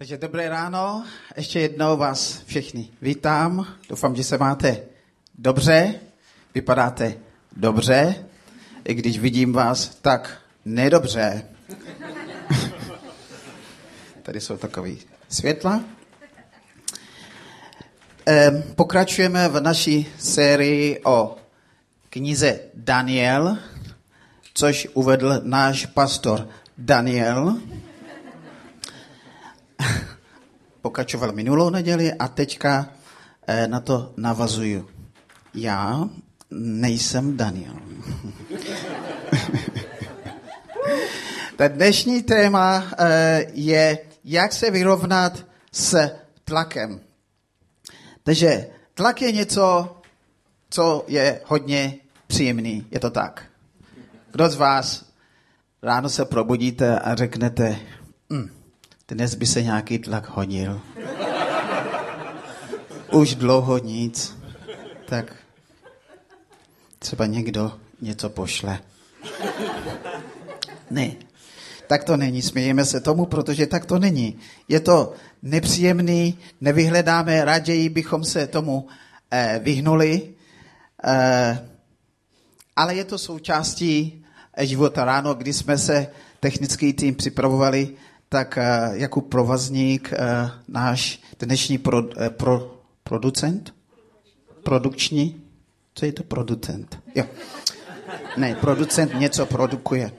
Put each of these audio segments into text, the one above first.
Takže dobré ráno, ještě jednou vás všechny vítám. Doufám, že se máte dobře, vypadáte dobře, i když vidím vás tak nedobře. Tady jsou takový světla. Pokračujeme v naší sérii o knize Daniel, což uvedl náš pastor Daniel pokračoval minulou neděli a teďka eh, na to navazuju. Já nejsem Daniel. Ten dnešní téma eh, je, jak se vyrovnat s tlakem. Takže tlak je něco, co je hodně příjemný. Je to tak. Kdo z vás ráno se probudíte a řeknete, hm, dnes by se nějaký tlak hodil. Už dlouho nic. Tak třeba někdo něco pošle. Ne, tak to není. Smějeme se tomu, protože tak to není. Je to nepříjemný, nevyhledáme, raději bychom se tomu eh, vyhnuli, eh, ale je to součástí života. Ráno, kdy jsme se technický tým připravovali tak uh, jako provazník uh, náš dnešní pro, uh, pro, producent, produkční, co je to producent? Jo. Ne, producent něco produkuje.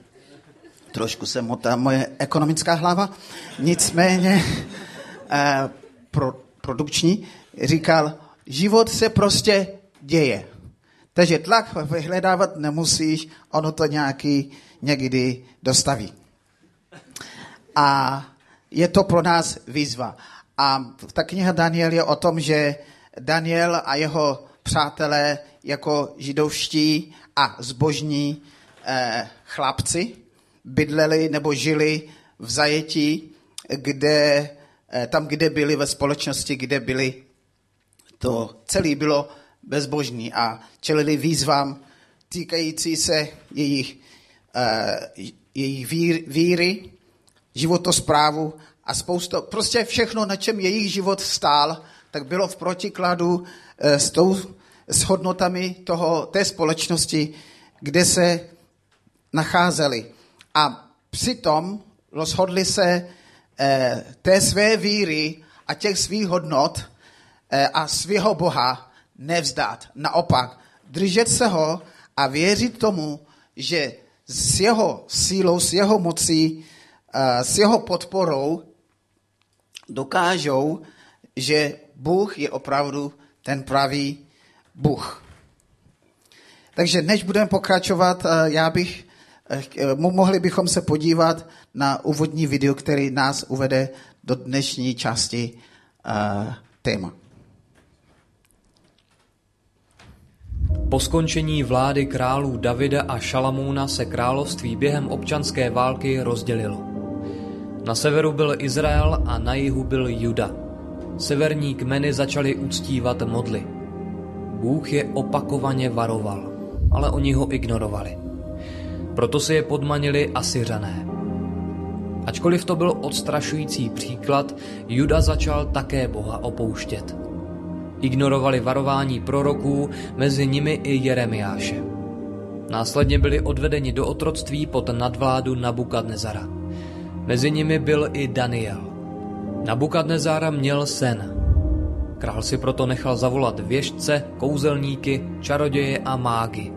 Trošku se motá moje ekonomická hlava. Nicméně pro, produkční říkal, život se prostě děje. Takže tlak vyhledávat nemusíš, ono to nějaký někdy dostaví. A je to pro nás výzva. A ta kniha Daniel je o tom, že Daniel a jeho přátelé jako židovští a zbožní eh, chlapci bydleli nebo žili v zajetí, kde, eh, tam, kde byli ve společnosti, kde byli, to celé bylo bezbožní a čelili výzvám týkající se jejich, eh, jejich víry, víry životosprávu a spousta, prostě všechno, na čem jejich život stál, tak bylo v protikladu eh, s, tou, s hodnotami toho, té společnosti, kde se nacházeli. A přitom rozhodli se eh, té své víry a těch svých hodnot eh, a svého Boha nevzdát. Naopak, držet se ho a věřit tomu, že s jeho sílou, s jeho mocí s jeho podporou dokážou, že Bůh je opravdu ten pravý Bůh. Takže než budeme pokračovat, já bych, eh, mohli bychom se podívat na úvodní video, který nás uvede do dnešní části eh, téma. Po skončení vlády králů Davida a Šalamouna se království během občanské války rozdělilo. Na severu byl Izrael a na jihu byl Juda. Severní kmeny začaly uctívat modly. Bůh je opakovaně varoval, ale oni ho ignorovali. Proto si je podmanili Asyřané. Ačkoliv to byl odstrašující příklad, Juda začal také Boha opouštět. Ignorovali varování proroků, mezi nimi i Jeremiáše. Následně byli odvedeni do otroctví pod nadvládu Nabukadnezara. Mezi nimi byl i Daniel. Nabukadnezára měl sen. Král si proto nechal zavolat věžce, kouzelníky, čaroděje a mágy.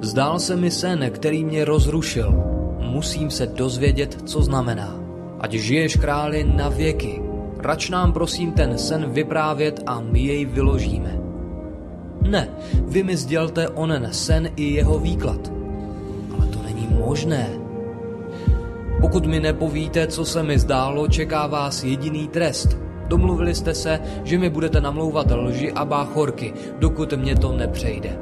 Zdál se mi sen, který mě rozrušil. Musím se dozvědět, co znamená. Ať žiješ králi na věky. Rač nám prosím ten sen vyprávět a my jej vyložíme. Ne, vy mi sdělte onen sen i jeho výklad. Ale to není možné. Pokud mi nepovíte, co se mi zdálo, čeká vás jediný trest. Domluvili jste se, že mi budete namlouvat lži a báchorky, dokud mě to nepřejde.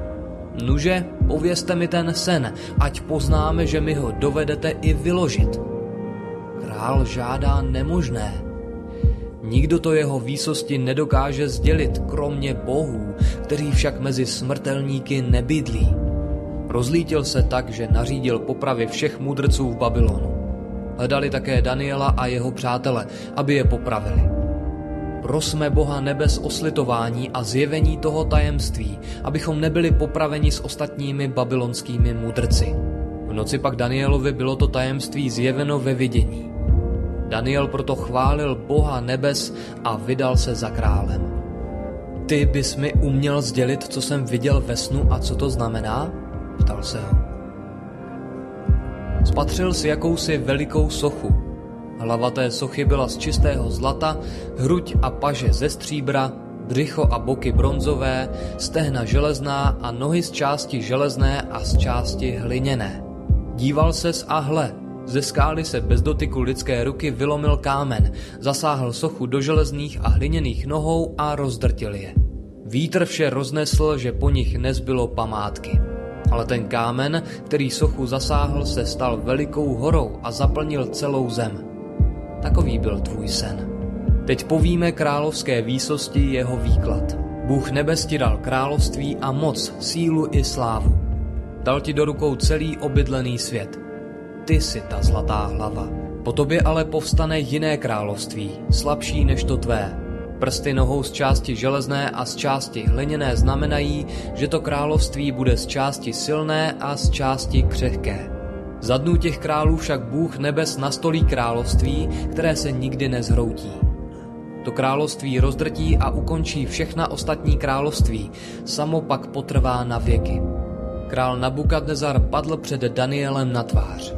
Nuže, povězte mi ten sen, ať poznáme, že mi ho dovedete i vyložit. Král žádá nemožné. Nikdo to jeho výsosti nedokáže sdělit, kromě bohů, který však mezi smrtelníky nebydlí. Rozlítil se tak, že nařídil popravy všech mudrců v Babylonu. Hledali také Daniela a jeho přátele, aby je popravili. Prosme Boha nebes o slitování a zjevení toho tajemství, abychom nebyli popraveni s ostatními babylonskými mudrci. V noci pak Danielovi bylo to tajemství zjeveno ve vidění. Daniel proto chválil Boha nebes a vydal se za králem. Ty bys mi uměl sdělit, co jsem viděl ve snu a co to znamená? Ptal se ho. Spatřil si jakousi velikou sochu. Hlava té sochy byla z čistého zlata, hruď a paže ze stříbra, břicho a boky bronzové, stehna železná a nohy z části železné a z části hliněné. Díval ses a hle, ze skály se bez dotyku lidské ruky vylomil kámen, zasáhl sochu do železných a hliněných nohou a rozdrtil je. Vítr vše roznesl, že po nich nezbylo památky. Ale ten kámen, který sochu zasáhl, se stal velikou horou a zaplnil celou zem. Takový byl tvůj sen. Teď povíme královské výsosti jeho výklad. Bůh nebes ti dal království a moc, sílu i slávu. Dal ti do rukou celý obydlený svět. Ty jsi ta zlatá hlava. Po tobě ale povstane jiné království, slabší než to tvé. Prsty nohou z části železné a z části hliněné znamenají, že to království bude z části silné a z části křehké. Za dnů těch králů však Bůh nebes nastolí království, které se nikdy nezhroutí. To království rozdrtí a ukončí všechna ostatní království, samo pak potrvá na věky. Král Nabukadnezar padl před Danielem na tvář.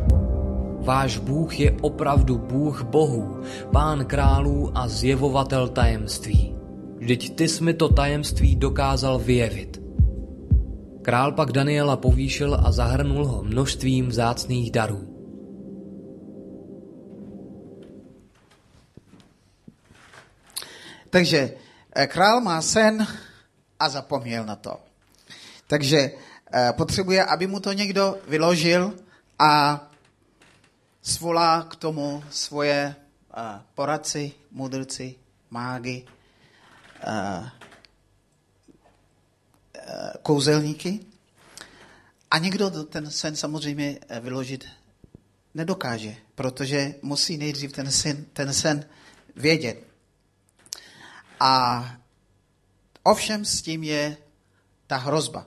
Váš Bůh je opravdu Bůh bohů, pán králů a zjevovatel tajemství. Vždyť ty jsi mi to tajemství dokázal vyjevit. Král pak Daniela povýšil a zahrnul ho množstvím vzácných darů. Takže eh, král má sen a zapomněl na to. Takže eh, potřebuje, aby mu to někdo vyložil a svolá k tomu svoje uh, poradci, mudrci, mágy, uh, uh, kouzelníky. A někdo ten sen samozřejmě vyložit nedokáže, protože musí nejdřív ten sen, ten sen vědět. A ovšem s tím je ta hrozba.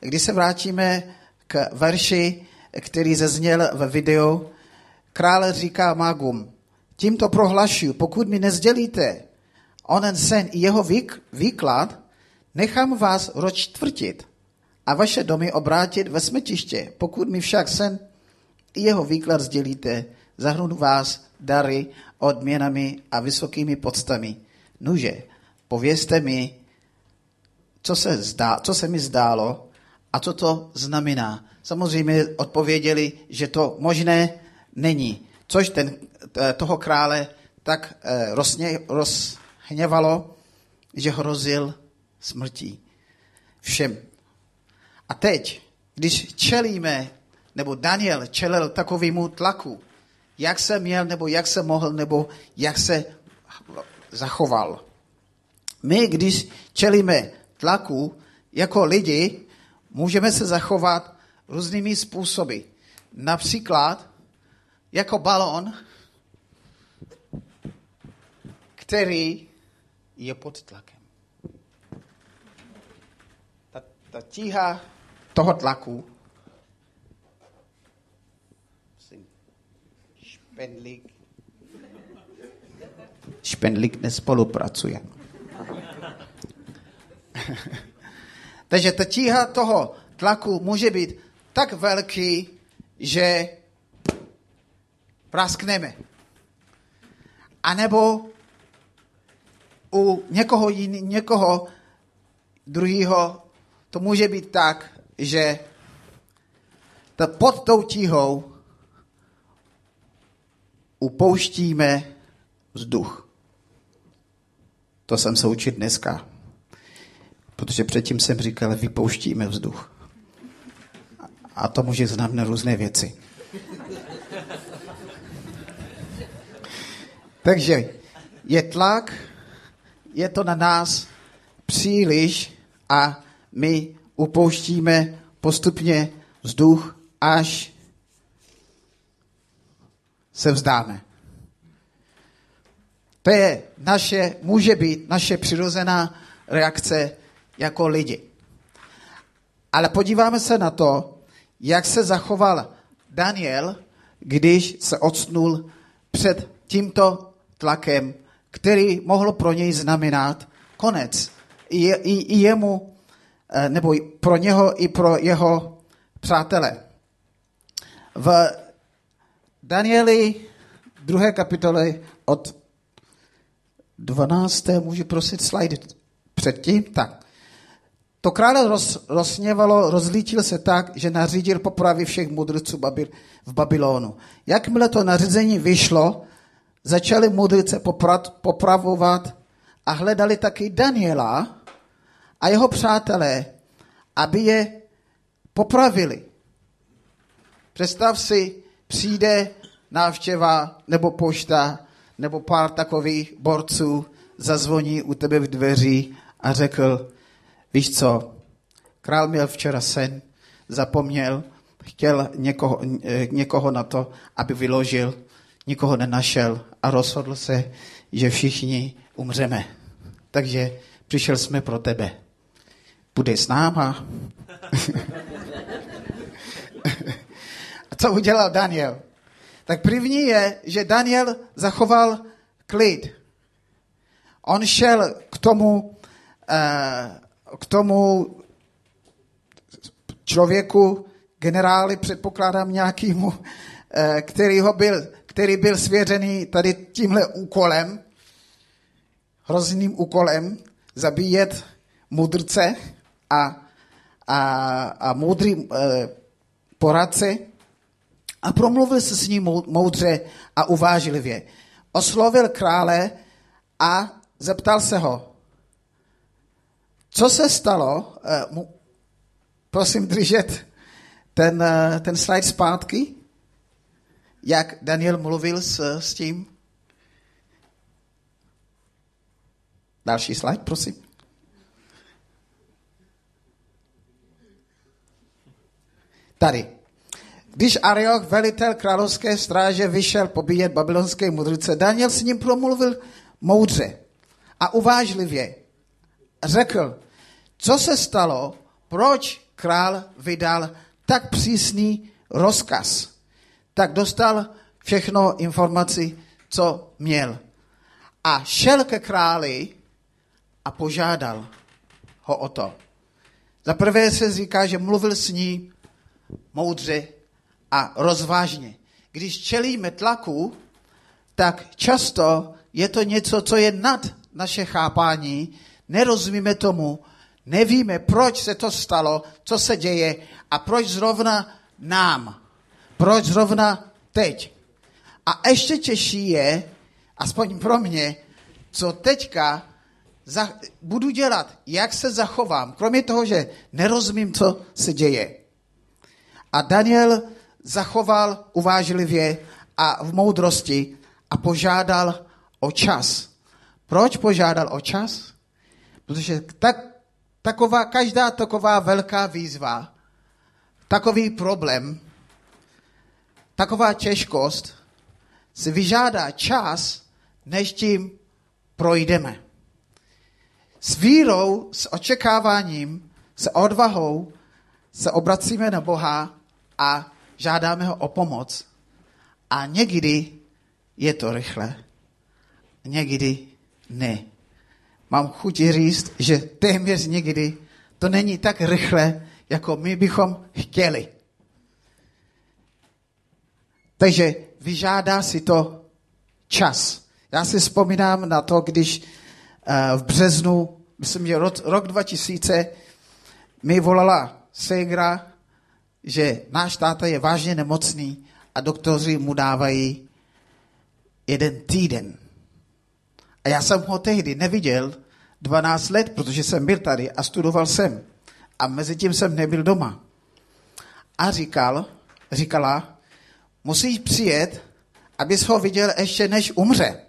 Když se vrátíme k verši, který zazněl ve videu, Krále říká magům, tímto prohlašuju, pokud mi nezdělíte onen sen i jeho výklad, nechám vás rozčtvrtit a vaše domy obrátit ve smetiště. Pokud mi však sen i jeho výklad sdělíte, zahrnu vás dary, odměnami a vysokými podstami. Nuže, povězte mi, co se, zdá, co se mi zdálo a co to znamená. Samozřejmě odpověděli, že to možné není. Což ten, eh, toho krále tak eh, rozně, rozhněvalo, že hrozil smrtí všem. A teď, když čelíme, nebo Daniel čelil takovému tlaku, jak se měl, nebo jak se mohl, nebo jak se zachoval. My, když čelíme tlaku jako lidi, můžeme se zachovat různými způsoby. Například jako balon, který je pod tlakem. Ta, ta tíha toho tlaku špendlík špendlík nespolupracuje. Takže ta tíha toho tlaku může být tak velký, že praskneme. A nebo u někoho, jiný, někoho druhého to může být tak, že ta pod tou tíhou upouštíme vzduch. To jsem se učit dneska. Protože předtím jsem říkal, vypouštíme vzduch. A to může znamenat různé věci. Takže je tlak, je to na nás příliš a my upouštíme postupně vzduch, až se vzdáme. To je naše, může být naše přirozená reakce jako lidi. Ale podíváme se na to, jak se zachoval Daniel, když se odsnul před tímto tlakem, který mohl pro něj znamenat konec. I, i, i jemu, eh, nebo pro něho, i pro jeho přátele. V Danieli druhé kapitoly od 12. můžu prosit slide předtím? Tak. To krále roz, rozsněvalo, rozlíčil se tak, že nařídil popravy všech mudrců Babil, v Babylonu. Jakmile to nařízení vyšlo, začali mudrce poprat, popravovat a hledali taky Daniela a jeho přátelé, aby je popravili. Představ si, přijde návštěva nebo pošta nebo pár takových borců zazvoní u tebe v dveří a řekl, víš co, král měl včera sen, zapomněl, chtěl někoho, někoho na to, aby vyložil, nikoho nenašel a rozhodl se, že všichni umřeme. Takže přišel jsme pro tebe. Bude s náma. a co udělal Daniel? Tak první je, že Daniel zachoval klid. On šel k tomu, eh, k tomu člověku, generáli, předpokládám nějakýmu, eh, který, ho byl, který byl svěřený tady tímhle úkolem, hrozným úkolem, zabíjet mudrce a, a, a moudrý eh, poradce a promluvil se s ním moudře a uvážlivě. Oslovil krále a zeptal se ho, co se stalo? Eh, prosím držet ten, eh, ten slide zpátky, jak Daniel mluvil s, s tím. Další slide, prosím. Tady. Když Arioch, velitel královské stráže, vyšel pobíjet babylonské mudrce, Daniel s ním promluvil moudře a uvážlivě. Řekl, co se stalo, proč král vydal tak přísný rozkaz. Tak dostal všechno informaci, co měl. A šel ke králi a požádal ho o to. Za prvé se říká, že mluvil s ní moudře a rozvážně. Když čelíme tlaku, tak často je to něco, co je nad naše chápání, nerozumíme tomu, nevíme, proč se to stalo, co se děje a proč zrovna nám, proč zrovna teď. A ještě těžší je, aspoň pro mě, co teďka za, budu dělat, jak se zachovám, kromě toho, že nerozumím, co se děje. A Daniel zachoval uvážlivě a v moudrosti a požádal o čas. Proč požádal o čas? Protože tak, taková, každá taková velká výzva, takový problém, taková těžkost si vyžádá čas, než tím projdeme. S vírou, s očekáváním, s odvahou se obracíme na Boha a žádáme ho o pomoc. A někdy je to rychle, někdy ne. Mám chuť říct, že téměř někdy to není tak rychle, jako my bychom chtěli. Takže vyžádá si to čas. Já si vzpomínám na to, když uh, v březnu, myslím, že rok, rok 2000, mi volala Segra, že náš táta je vážně nemocný a doktoři mu dávají jeden týden. A já jsem ho tehdy neviděl 12 let, protože jsem byl tady a studoval jsem. A mezi tím jsem nebyl doma. A říkal, říkala, musíš přijet, abys ho viděl ještě než umře.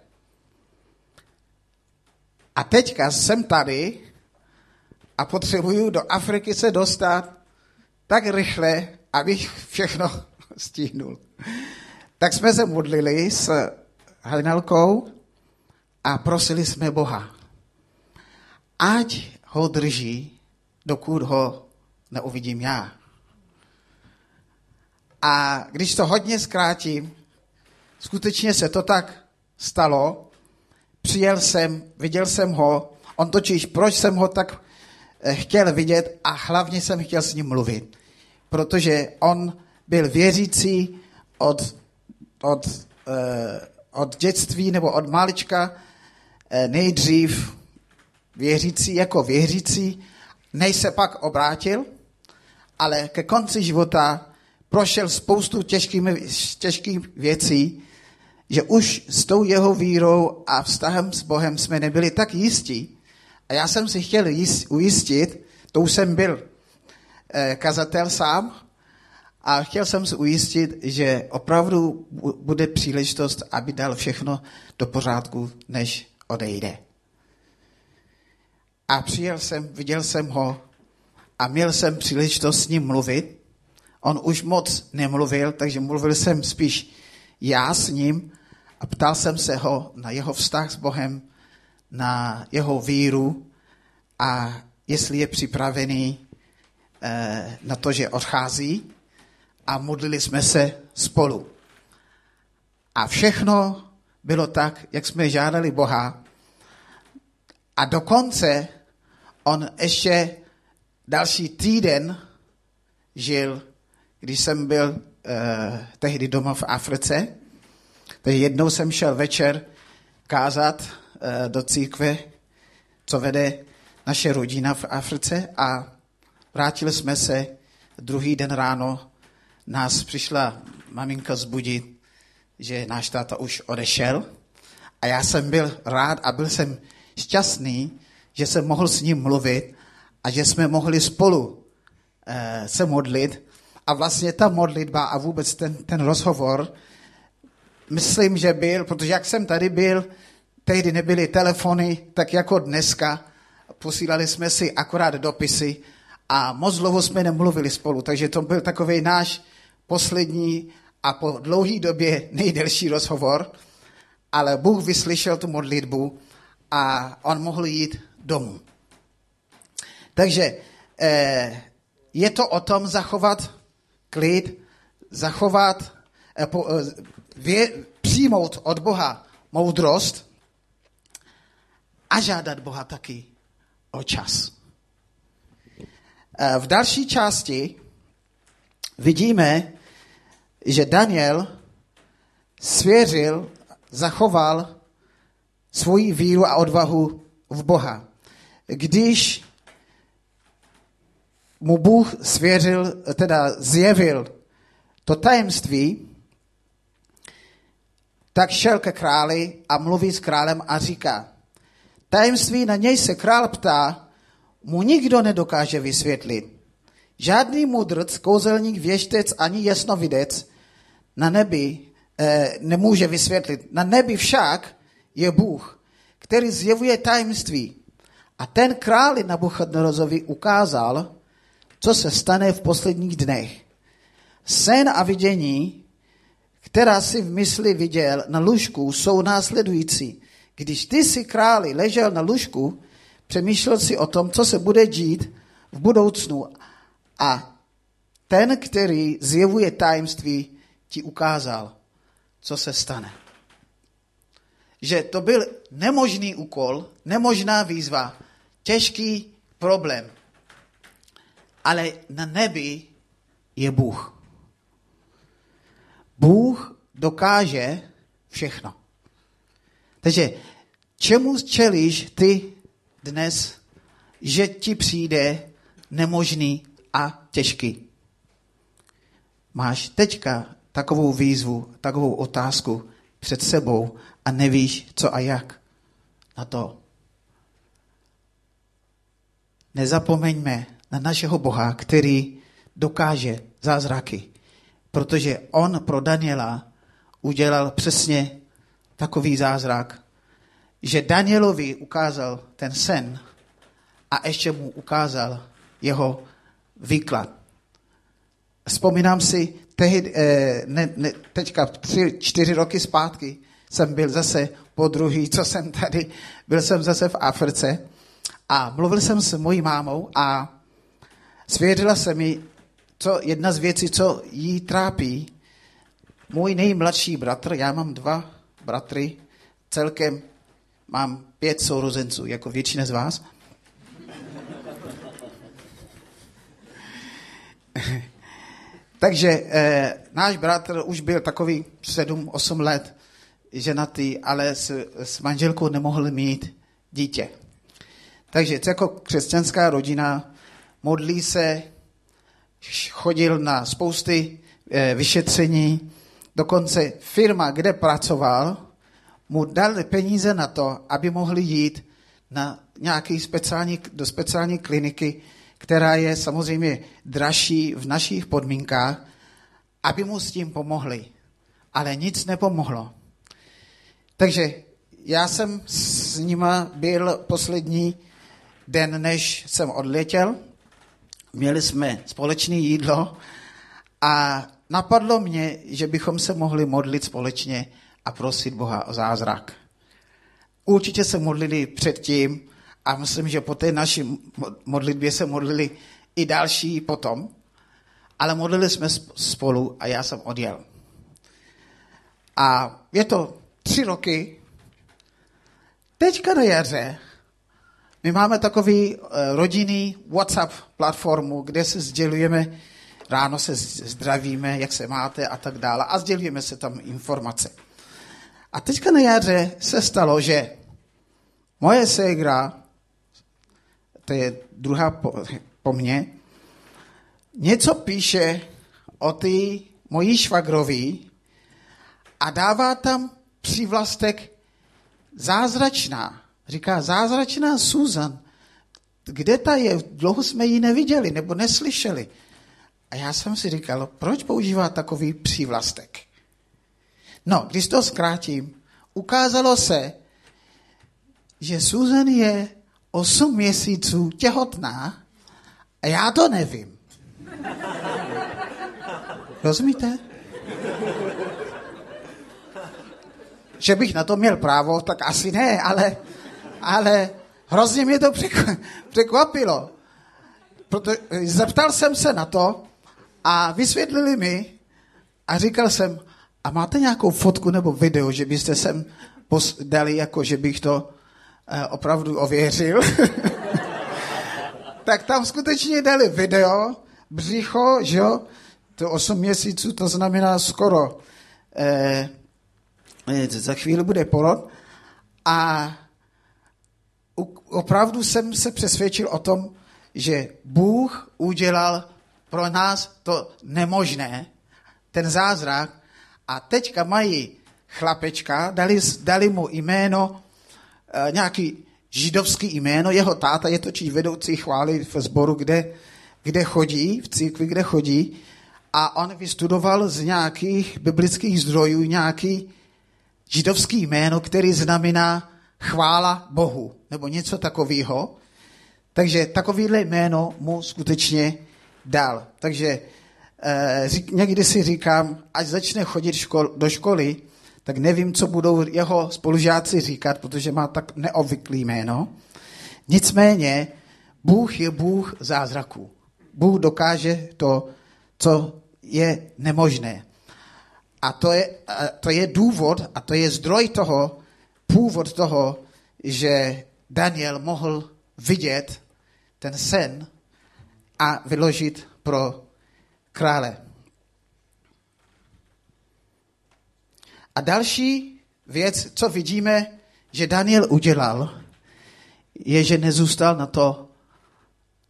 A teďka jsem tady a potřebuju do Afriky se dostat tak rychle, abych všechno stihnul. tak jsme se modlili s Hanelkou a prosili jsme Boha, ať ho drží, dokud ho neuvidím já. A když to hodně zkrátím, skutečně se to tak stalo, přijel jsem, viděl jsem ho, on totiž, proč jsem ho tak eh, chtěl vidět a hlavně jsem chtěl s ním mluvit, protože on byl věřící od, od, eh, od dětství nebo od malička, eh, nejdřív věřící jako věřící, než se pak obrátil, ale ke konci života prošel spoustu těžkými, těžkých věcí, že už s tou jeho vírou a vztahem s Bohem jsme nebyli tak jistí. A já jsem si chtěl jist, ujistit, to už jsem byl eh, kazatel sám, a chtěl jsem se ujistit, že opravdu bude příležitost, aby dal všechno do pořádku, než odejde. A přijel jsem, viděl jsem ho a měl jsem příležitost s ním mluvit. On už moc nemluvil, takže mluvil jsem spíš já s ním a ptal jsem se ho na jeho vztah s Bohem, na jeho víru a jestli je připravený eh, na to, že odchází a modlili jsme se spolu. A všechno bylo tak, jak jsme žádali Boha. A dokonce on ještě další týden žil, když jsem byl uh, tehdy doma v Africe. Takže jednou jsem šel večer kázat uh, do církve, co vede naše rodina v Africe a vrátili jsme se druhý den ráno nás přišla maminka zbudit, že náš táta už odešel. A já jsem byl rád a byl jsem šťastný, že jsem mohl s ním mluvit a že jsme mohli spolu eh, se modlit. A vlastně ta modlitba a vůbec ten, ten rozhovor, myslím, že byl, protože jak jsem tady byl, tehdy nebyly telefony, tak jako dneska, posílali jsme si akorát dopisy a moc dlouho jsme nemluvili spolu, takže to byl takový náš poslední a po dlouhé době nejdelší rozhovor, ale Bůh vyslyšel tu modlitbu a on mohl jít domů. Takže eh, je to o tom zachovat klid, zachovat, eh, eh, vě, přijmout od Boha moudrost a žádat Boha taky o čas. Eh, v další části vidíme, že Daniel svěřil, zachoval svoji víru a odvahu v Boha. Když mu Bůh svěřil, teda zjevil to tajemství, tak šel ke králi a mluví s králem a říká, tajemství na něj se král ptá, mu nikdo nedokáže vysvětlit. Žádný mudrc, kouzelník, věštec ani jasnovidec na nebi eh, nemůže vysvětlit. Na nebi však je Bůh, který zjevuje tajemství. A ten králi Nabuchodonorozovi ukázal, co se stane v posledních dnech. Sen a vidění, která si v mysli viděl na lůžku, jsou následující. Když ty si králi ležel na lůžku, přemýšlel si o tom, co se bude dít v budoucnu a ten, který zjevuje tajemství, ti ukázal, co se stane. Že to byl nemožný úkol, nemožná výzva, těžký problém. Ale na nebi je Bůh. Bůh dokáže všechno. Takže čemu čelíš ty dnes, že ti přijde nemožný a těžký. Máš teďka takovou výzvu, takovou otázku před sebou a nevíš, co a jak na to. Nezapomeňme na našeho Boha, který dokáže zázraky, protože on pro Daniela udělal přesně takový zázrak, že Danielovi ukázal ten sen a ještě mu ukázal jeho výklad. vzpomínám si, tehdy, eh, ne, ne, teďka tři, čtyři roky zpátky jsem byl zase po druhý, co jsem tady, byl jsem zase v Africe a mluvil jsem s mojí mámou a svěřila se mi, co jedna z věcí, co jí trápí, můj nejmladší bratr, já mám dva bratry, celkem mám pět sourozenců, jako většina z vás. Takže eh, náš bratr už byl takový 7-8 let ženatý, ale s, s manželkou nemohl mít dítě. Takže jako křesťanská rodina modlí se, chodil na spousty eh, vyšetření, dokonce firma, kde pracoval, mu dal peníze na to, aby mohli jít na nějaký speciální, do speciální kliniky, která je samozřejmě dražší v našich podmínkách, aby mu s tím pomohli. Ale nic nepomohlo. Takže já jsem s nima byl poslední den, než jsem odletěl. Měli jsme společné jídlo a napadlo mě, že bychom se mohli modlit společně a prosit Boha o zázrak. Určitě se modlili předtím a myslím, že po té naší modlitbě se modlili i další potom, ale modlili jsme spolu a já jsem odjel. A je to tři roky. Teďka na jaře my máme takový uh, rodinný WhatsApp platformu, kde se sdělujeme, ráno se zdravíme, jak se máte a tak dále a sdělujeme se tam informace. A teďka na jaře se stalo, že moje ségra, to je druhá po, po mně, něco píše o té mojí švagrovi a dává tam přívlastek zázračná. Říká, zázračná Susan, kde ta je? Dlouho jsme ji neviděli nebo neslyšeli. A já jsem si říkal, proč používá takový přívlastek? No, když to zkrátím, ukázalo se, že Susan je 8 měsíců těhotná a já to nevím. Rozumíte? Že bych na to měl právo, tak asi ne, ale, ale hrozně mě to překvapilo. Proto, zeptal jsem se na to a vysvětlili mi a říkal jsem, a máte nějakou fotku nebo video, že byste sem dali, jako že bych to eh, opravdu ověřil? tak tam skutečně dali video, břicho, že jo, to 8 měsíců, to znamená skoro, eh, eh, za chvíli bude porod. A opravdu jsem se přesvědčil o tom, že Bůh udělal pro nás to nemožné, ten zázrak, a teďka mají chlapečka, dali, dali mu jméno, e, nějaký židovský jméno, jeho táta je totiž vedoucí chvály v sboru, kde, kde chodí, v církvi, kde chodí, a on vystudoval z nějakých biblických zdrojů nějaký židovský jméno, který znamená chvála Bohu, nebo něco takového. Takže takovýhle jméno mu skutečně dal. Takže eh, někdy si říkám, až začne chodit škol, do školy, tak nevím, co budou jeho spolužáci říkat, protože má tak neobvyklý jméno. Nicméně, Bůh je Bůh zázraků. Bůh dokáže to, co je nemožné. A to je, to je důvod a to je zdroj toho, původ toho, že Daniel mohl vidět ten sen a vyložit pro krále. A další věc, co vidíme, že Daniel udělal, je, že nezůstal na to,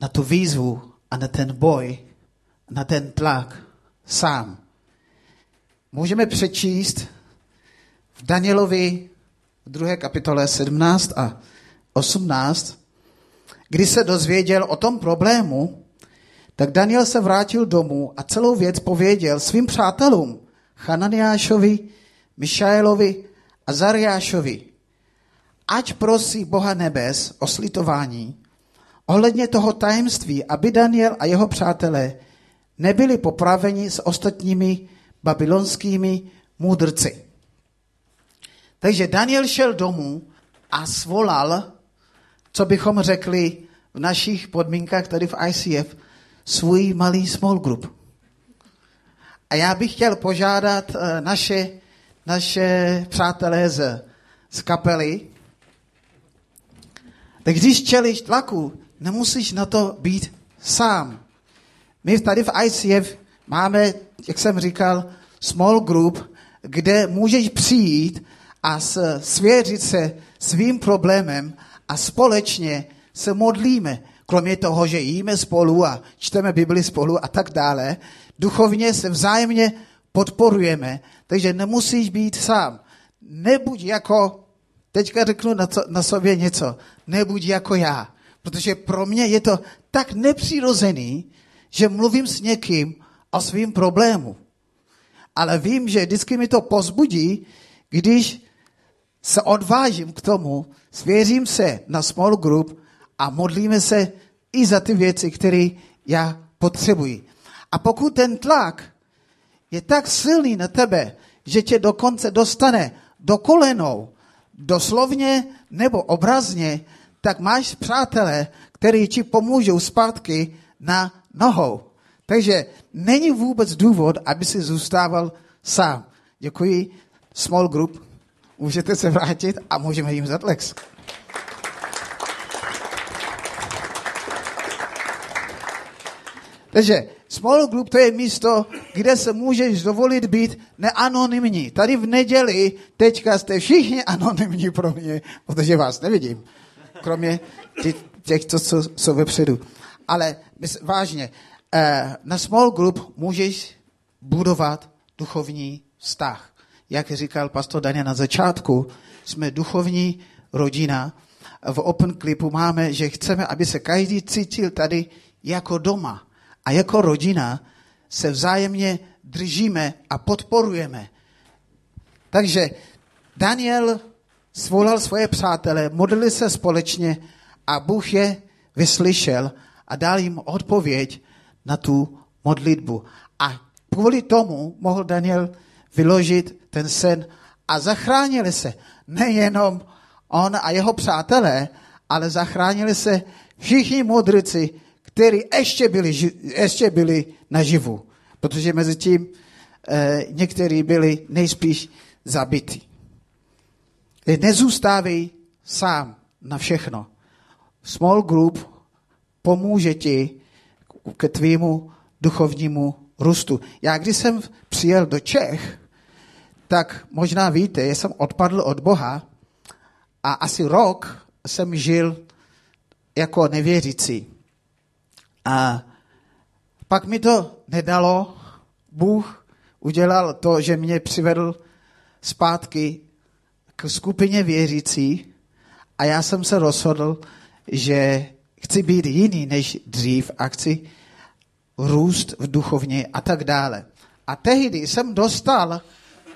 na tu výzvu a na ten boj, na ten tlak sám. Můžeme přečíst v Danielovi v druhé kapitole 17 a 18, kdy se dozvěděl o tom problému, tak Daniel se vrátil domů a celou věc pověděl svým přátelům, Hananiášovi, Mišaelovi a Zariášovi. Ať prosí Boha nebes o slitování ohledně toho tajemství, aby Daniel a jeho přátelé nebyli popraveni s ostatními babylonskými můdrci. Takže Daniel šel domů a svolal, co bychom řekli v našich podmínkách tady v ICF, svůj malý small group. A já bych chtěl požádat eh, naše, naše přátelé z, z kapely, tak když čelíš tlaku, nemusíš na to být sám. My tady v ICF máme, jak jsem říkal, small group, kde můžeš přijít a svěřit se svým problémem a společně se modlíme. Kromě toho, že jíme spolu a čteme Bibli spolu a tak dále, duchovně se vzájemně podporujeme, takže nemusíš být sám. Nebuď jako, teďka řeknu na, co, na sobě něco, nebuď jako já. Protože pro mě je to tak nepřirozený, že mluvím s někým o svým problému. Ale vím, že vždycky mi to pozbudí, když se odvážím k tomu, svěřím se na small group a modlíme se i za ty věci, které já potřebuji. A pokud ten tlak je tak silný na tebe, že tě dokonce dostane do kolenou, doslovně nebo obrazně, tak máš přátelé, kteří ti pomůžou zpátky na nohou. Takže není vůbec důvod, aby si zůstával sám. Děkuji. Small group. Můžete se vrátit a můžeme jim zatlesk. Takže small group to je místo, kde se můžeš dovolit být neanonymní. Tady v neděli teďka jste všichni anonymní pro mě, protože vás nevidím. Kromě těch, co, co jsou vepředu. Ale vážně, eh, na small group můžeš budovat duchovní vztah. Jak říkal pastor Daniel na začátku, jsme duchovní rodina. V Open Clipu máme, že chceme, aby se každý cítil tady jako doma. A jako rodina se vzájemně držíme a podporujeme. Takže Daniel svolal svoje přátele, modlili se společně a Bůh je vyslyšel a dal jim odpověď na tu modlitbu. A kvůli tomu mohl Daniel vyložit ten sen a zachránili se nejenom on a jeho přátelé, ale zachránili se všichni modrici, kteří ještě byli, ještě byli naživu. Protože mezi tím eh, někteří byli nejspíš zabiti. Nezůstávej sám na všechno. Small group pomůže ti ke tvýmu duchovnímu růstu. Já když jsem přijel do Čech, tak možná víte, že jsem odpadl od Boha a asi rok jsem žil jako nevěřící. A pak mi to nedalo. Bůh udělal to, že mě přivedl zpátky k skupině věřící a já jsem se rozhodl, že chci být jiný než dřív a chci růst v duchovně a tak dále. A tehdy jsem dostal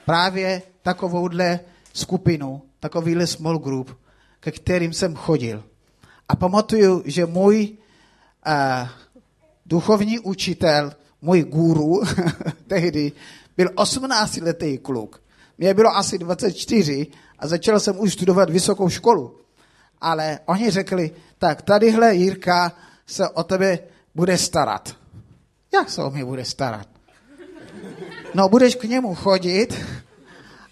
právě takovouhle skupinu, takovýhle small group, ke kterým jsem chodil. A pamatuju, že můj uh, duchovní učitel, můj guru, tehdy byl 18-letý kluk. Mně bylo asi 24 a začal jsem už studovat vysokou školu. Ale oni řekli, tak tadyhle Jirka se o tebe bude starat. Jak se o mě bude starat? No, budeš k němu chodit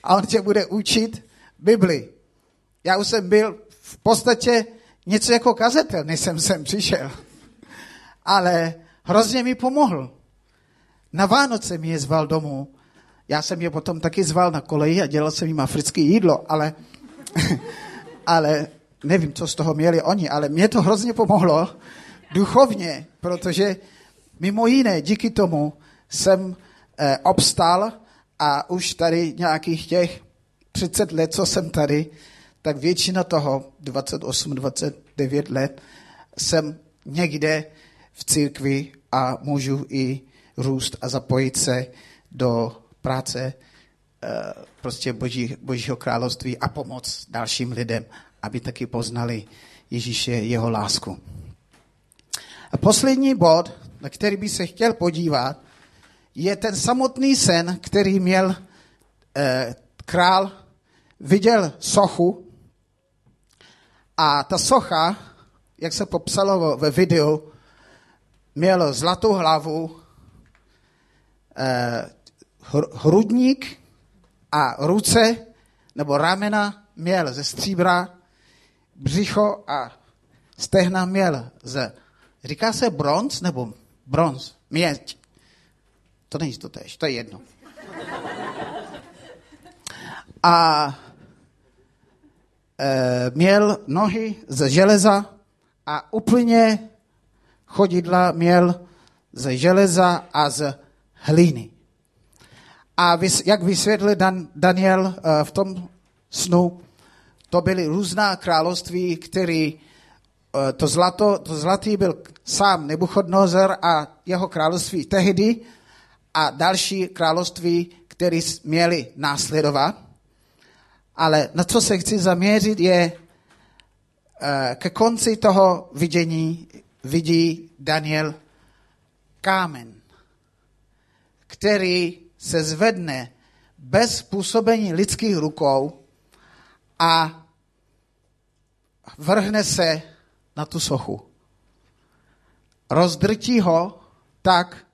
a on tě bude učit Bibli. Já už jsem byl v podstatě něco jako kazetel, než jsem sem přišel. Ale hrozně mi pomohl. Na Vánoce mě zval domů. Já jsem je potom taky zval na koleji a dělal jsem jim africké jídlo, ale, ale nevím, co z toho měli oni, ale mě to hrozně pomohlo duchovně, protože mimo jiné díky tomu jsem eh, obstal a už tady nějakých těch 30 let, co jsem tady, tak většina toho, 28, 29 let, jsem někde v církvi a můžu i růst a zapojit se do práce eh, prostě boží, božího království a pomoc dalším lidem, aby taky poznali Ježíše jeho lásku. A poslední bod, na který by se chtěl podívat, je ten samotný sen, který měl eh, král, viděl sochu a ta socha, jak se popsalo ve videu, měl zlatou hlavu, eh, hrudník a ruce nebo ramena měl ze stříbra, břicho a stehna měl ze, říká se bronz nebo bronz, měď. To není to tež, to je jedno. A e, měl nohy ze železa a úplně chodidla měl ze železa a z hlíny. A jak vysvětlil Dan, Daniel e, v tom snu, to byly různá království, které e, to, zlato, to zlatý byl sám Nebuchodnozor a jeho království tehdy a další království, které měli následovat. Ale na co se chci zaměřit je, e, ke konci toho vidění vidí Daniel kámen, který se zvedne bez působení lidských rukou a vrhne se na tu sochu. Rozdrtí ho tak,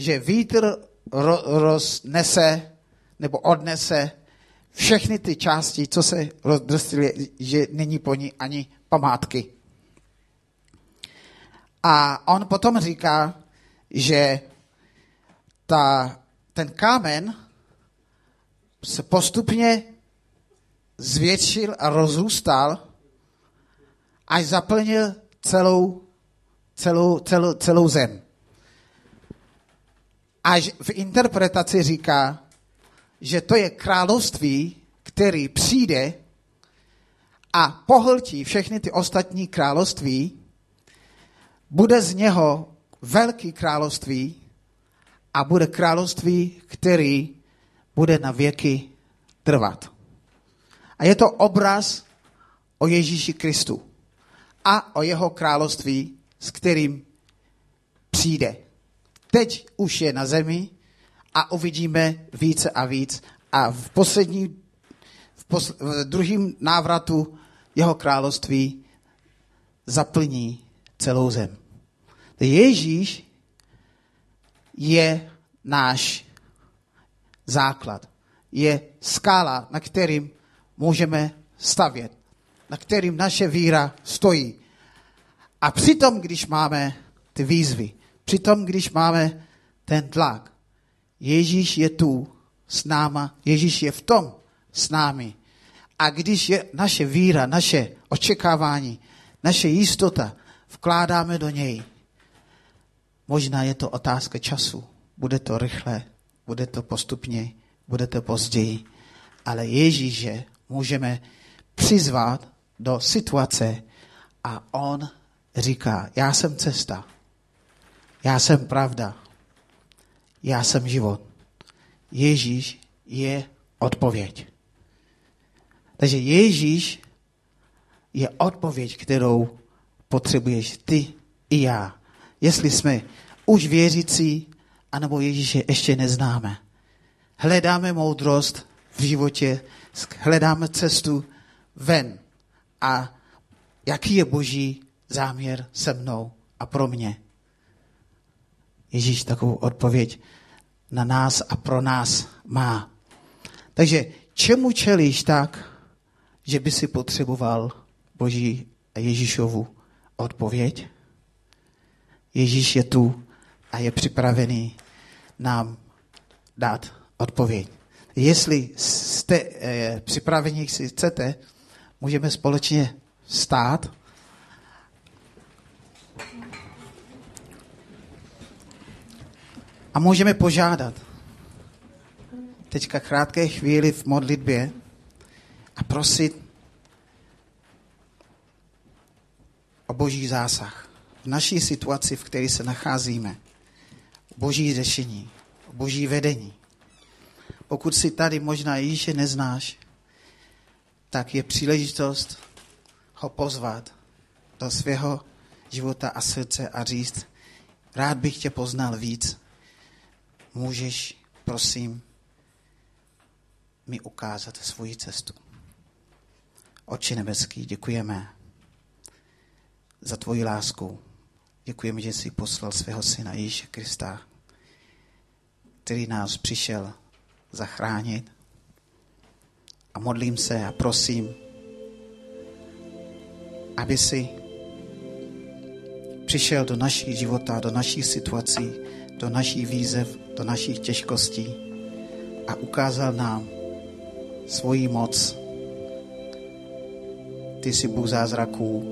že vítr ro- roznese nebo odnese všechny ty části, co se rozdrstily, že není po ní ani památky. A on potom říká, že ta, ten kámen se postupně zvětšil a rozrůstal, až zaplnil celou, celou, celou, celou zem. Až v interpretaci říká, že to je království, který přijde a pohltí všechny ty ostatní království, bude z něho velký království a bude království, který bude na věky trvat. A je to obraz o Ježíši Kristu a o jeho království, s kterým přijde. Teď už je na zemi a uvidíme více a víc. A v poslední, v, posl, v druhém návratu jeho království zaplní celou zem. Ježíš je náš základ. Je skála, na kterým můžeme stavět, na kterým naše víra stojí. A přitom, když máme ty výzvy, přitom, když máme ten tlak, Ježíš je tu s náma, Ježíš je v tom s námi. A když je naše víra, naše očekávání, naše jistota vkládáme do něj, možná je to otázka času. Bude to rychle, bude to postupně, bude to později. Ale Ježíše můžeme přizvat do situace a on říká, já jsem cesta, já jsem pravda, já jsem život. Ježíš je odpověď. Takže Ježíš je odpověď, kterou potřebuješ ty i já. Jestli jsme už věřící, anebo Ježíše ještě neznáme. Hledáme moudrost v životě, hledáme cestu ven. A jaký je boží záměr se mnou a pro mě? Ježíš takovou odpověď na nás a pro nás má. Takže čemu čelíš tak, že by si potřeboval Boží a Ježíšovu odpověď? Ježíš je tu a je připravený nám dát odpověď. Jestli jste eh, připraveni, si chcete, můžeme společně stát. A můžeme požádat teďka krátké chvíli v modlitbě a prosit o boží zásah v naší situaci, v které se nacházíme. Boží řešení, boží vedení. Pokud si tady možná Ježíše neznáš, tak je příležitost ho pozvat do svého života a srdce a říct, Rád bych tě poznal víc. Můžeš, prosím, mi ukázat svoji cestu. Oči nebeský, děkujeme za tvoji lásku. Děkujeme, že jsi poslal svého syna Ježíše Krista, který nás přišel zachránit. A modlím se a prosím, aby si přišel do našich života, do našich situací, do našich výzev, do našich těžkostí a ukázal nám svoji moc. Ty jsi Bůh zázraků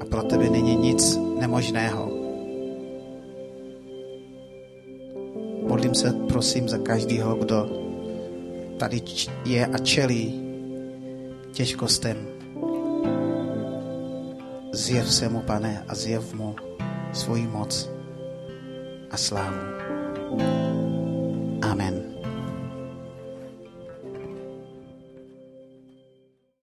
a pro tebe není nic nemožného. Modlím se, prosím, za každého, kdo tady je a čelí těžkostem. Zjev se mu, pane, a zjev mu svoji moc a slávu. Amen.